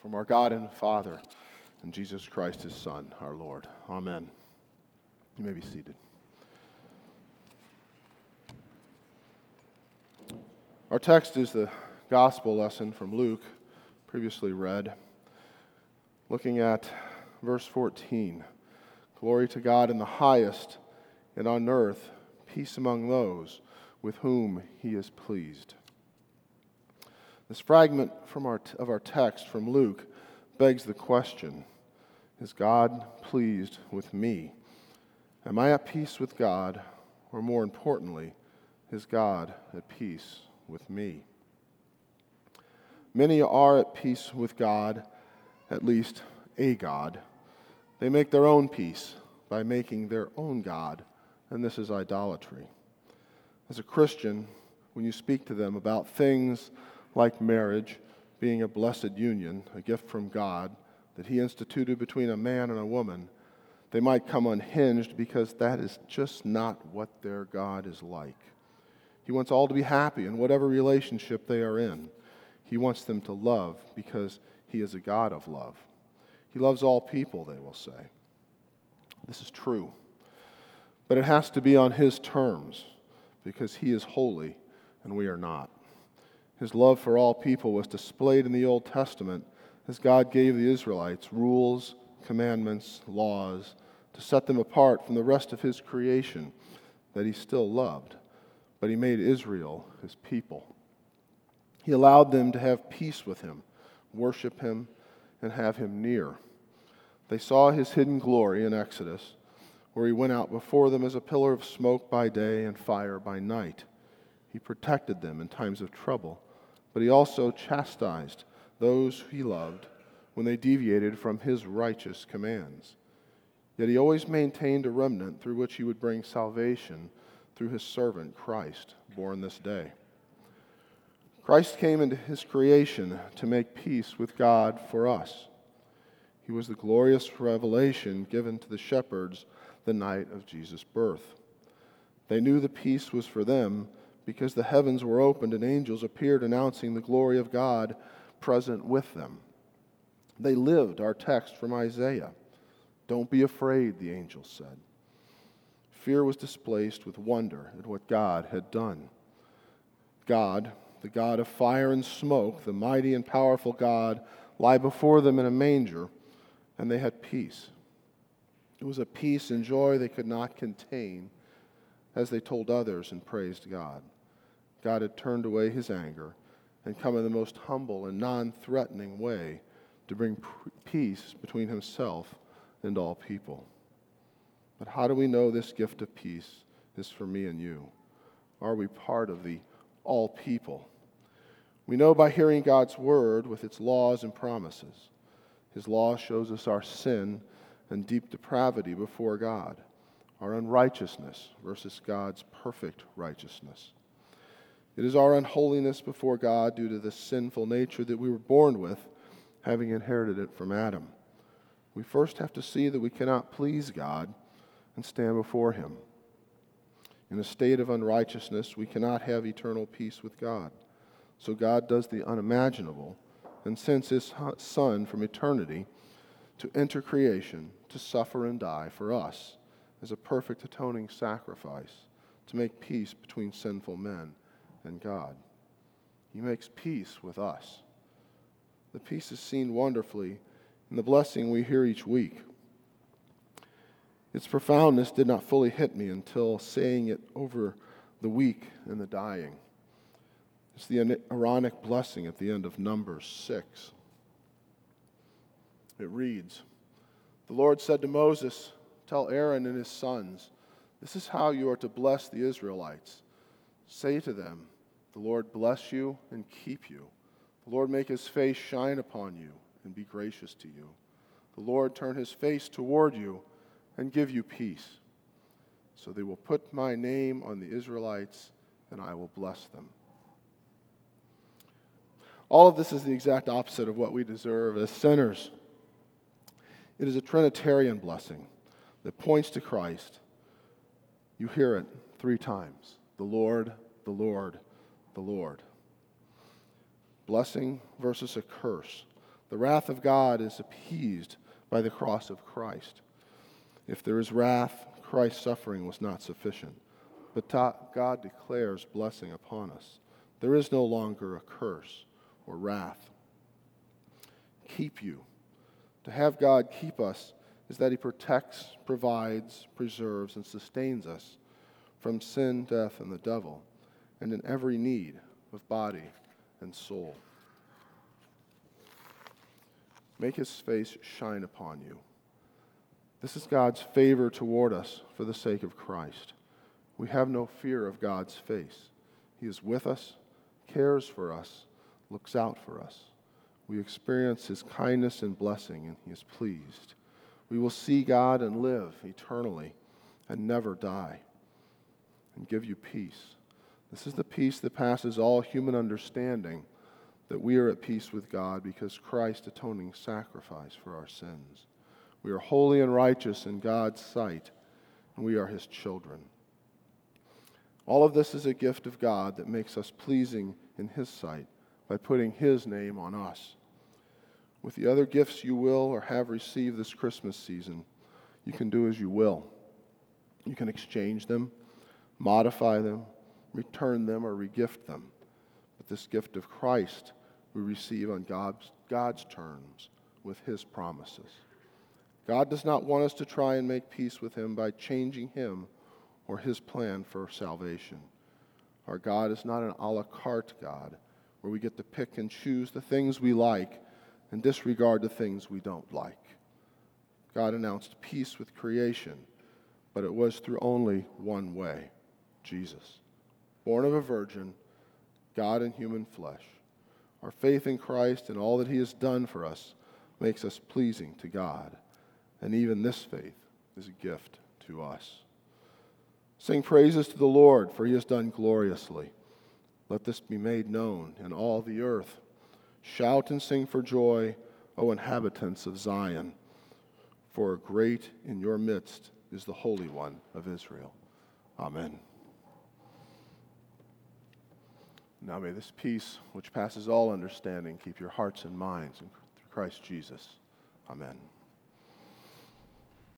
from our God and Father and Jesus Christ, his Son, our Lord. Amen. You may be seated. Our text is the gospel lesson from Luke, previously read, looking at verse 14. Glory to God in the highest, and on earth peace among those with whom he is pleased. This fragment from our, of our text from Luke begs the question Is God pleased with me? Am I at peace with God? Or more importantly, is God at peace with me? Many are at peace with God, at least a God. They make their own peace by making their own God, and this is idolatry. As a Christian, when you speak to them about things like marriage being a blessed union, a gift from God that He instituted between a man and a woman, they might come unhinged because that is just not what their God is like. He wants all to be happy in whatever relationship they are in. He wants them to love because He is a God of love. He loves all people, they will say. This is true. But it has to be on His terms because He is holy and we are not. His love for all people was displayed in the Old Testament as God gave the Israelites rules, commandments, laws to set them apart from the rest of His creation that He still loved. But He made Israel His people. He allowed them to have peace with Him, worship Him, and have Him near. They saw His hidden glory in Exodus, where He went out before them as a pillar of smoke by day and fire by night. He protected them in times of trouble but he also chastised those he loved when they deviated from his righteous commands. Yet he always maintained a remnant through which he would bring salvation through his servant Christ, born this day. Christ came into his creation to make peace with God for us. He was the glorious revelation given to the shepherds the night of Jesus' birth. They knew the peace was for them because the heavens were opened and angels appeared announcing the glory of God present with them. They lived our text from Isaiah. Don't be afraid, the angel said. Fear was displaced with wonder at what God had done. God, the God of fire and smoke, the mighty and powerful God, lie before them in a manger, and they had peace. It was a peace and joy they could not contain as they told others and praised God. God had turned away his anger and come in the most humble and non threatening way to bring peace between himself and all people. But how do we know this gift of peace is for me and you? Are we part of the all people? We know by hearing God's word with its laws and promises. His law shows us our sin and deep depravity before God, our unrighteousness versus God's perfect righteousness. It is our unholiness before God due to the sinful nature that we were born with, having inherited it from Adam. We first have to see that we cannot please God and stand before Him. In a state of unrighteousness, we cannot have eternal peace with God. So God does the unimaginable and sends His Son from eternity to enter creation, to suffer and die for us as a perfect atoning sacrifice, to make peace between sinful men and God. He makes peace with us. The peace is seen wonderfully in the blessing we hear each week. Its profoundness did not fully hit me until saying it over the weak and the dying. It's the Aaronic blessing at the end of Numbers 6. It reads The Lord said to Moses, Tell Aaron and his sons, this is how you are to bless the Israelites. Say to them, The Lord bless you and keep you. The Lord make his face shine upon you and be gracious to you. The Lord turn his face toward you and give you peace. So they will put my name on the Israelites, and I will bless them. All of this is the exact opposite of what we deserve as sinners. It is a Trinitarian blessing that points to Christ. You hear it three times the Lord, the Lord, the Lord. Blessing versus a curse. The wrath of God is appeased by the cross of Christ. If there is wrath, Christ's suffering was not sufficient. But God declares blessing upon us. There is no longer a curse or wrath. Keep you. To have God keep us is that He protects, provides, preserves, and sustains us from sin, death, and the devil, and in every need of body and soul. Make His face shine upon you. This is God's favor toward us for the sake of Christ. We have no fear of God's face. He is with us, cares for us, looks out for us. We experience His kindness and blessing, and He is pleased. We will see God and live eternally and never die and give you peace. This is the peace that passes all human understanding, that we are at peace with God because Christ atoning sacrifice for our sins. We are holy and righteous in God's sight, and we are His children. All of this is a gift of God that makes us pleasing in His sight by putting His name on us. With the other gifts you will or have received this Christmas season, you can do as you will. You can exchange them, modify them, return them, or regift them. But this gift of Christ we receive on God's, God's terms with His promises. God does not want us to try and make peace with Him by changing Him or His plan for salvation. Our God is not an a la carte God where we get to pick and choose the things we like and disregard the things we don't like. God announced peace with creation, but it was through only one way Jesus. Born of a virgin, God in human flesh. Our faith in Christ and all that He has done for us makes us pleasing to God. And even this faith is a gift to us. Sing praises to the Lord, for He has done gloriously. Let this be made known in all the earth. Shout and sing for joy, O inhabitants of Zion, for great in your midst is the Holy One of Israel. Amen. Now may this peace, which passes all understanding, keep your hearts and minds in Christ Jesus. Amen.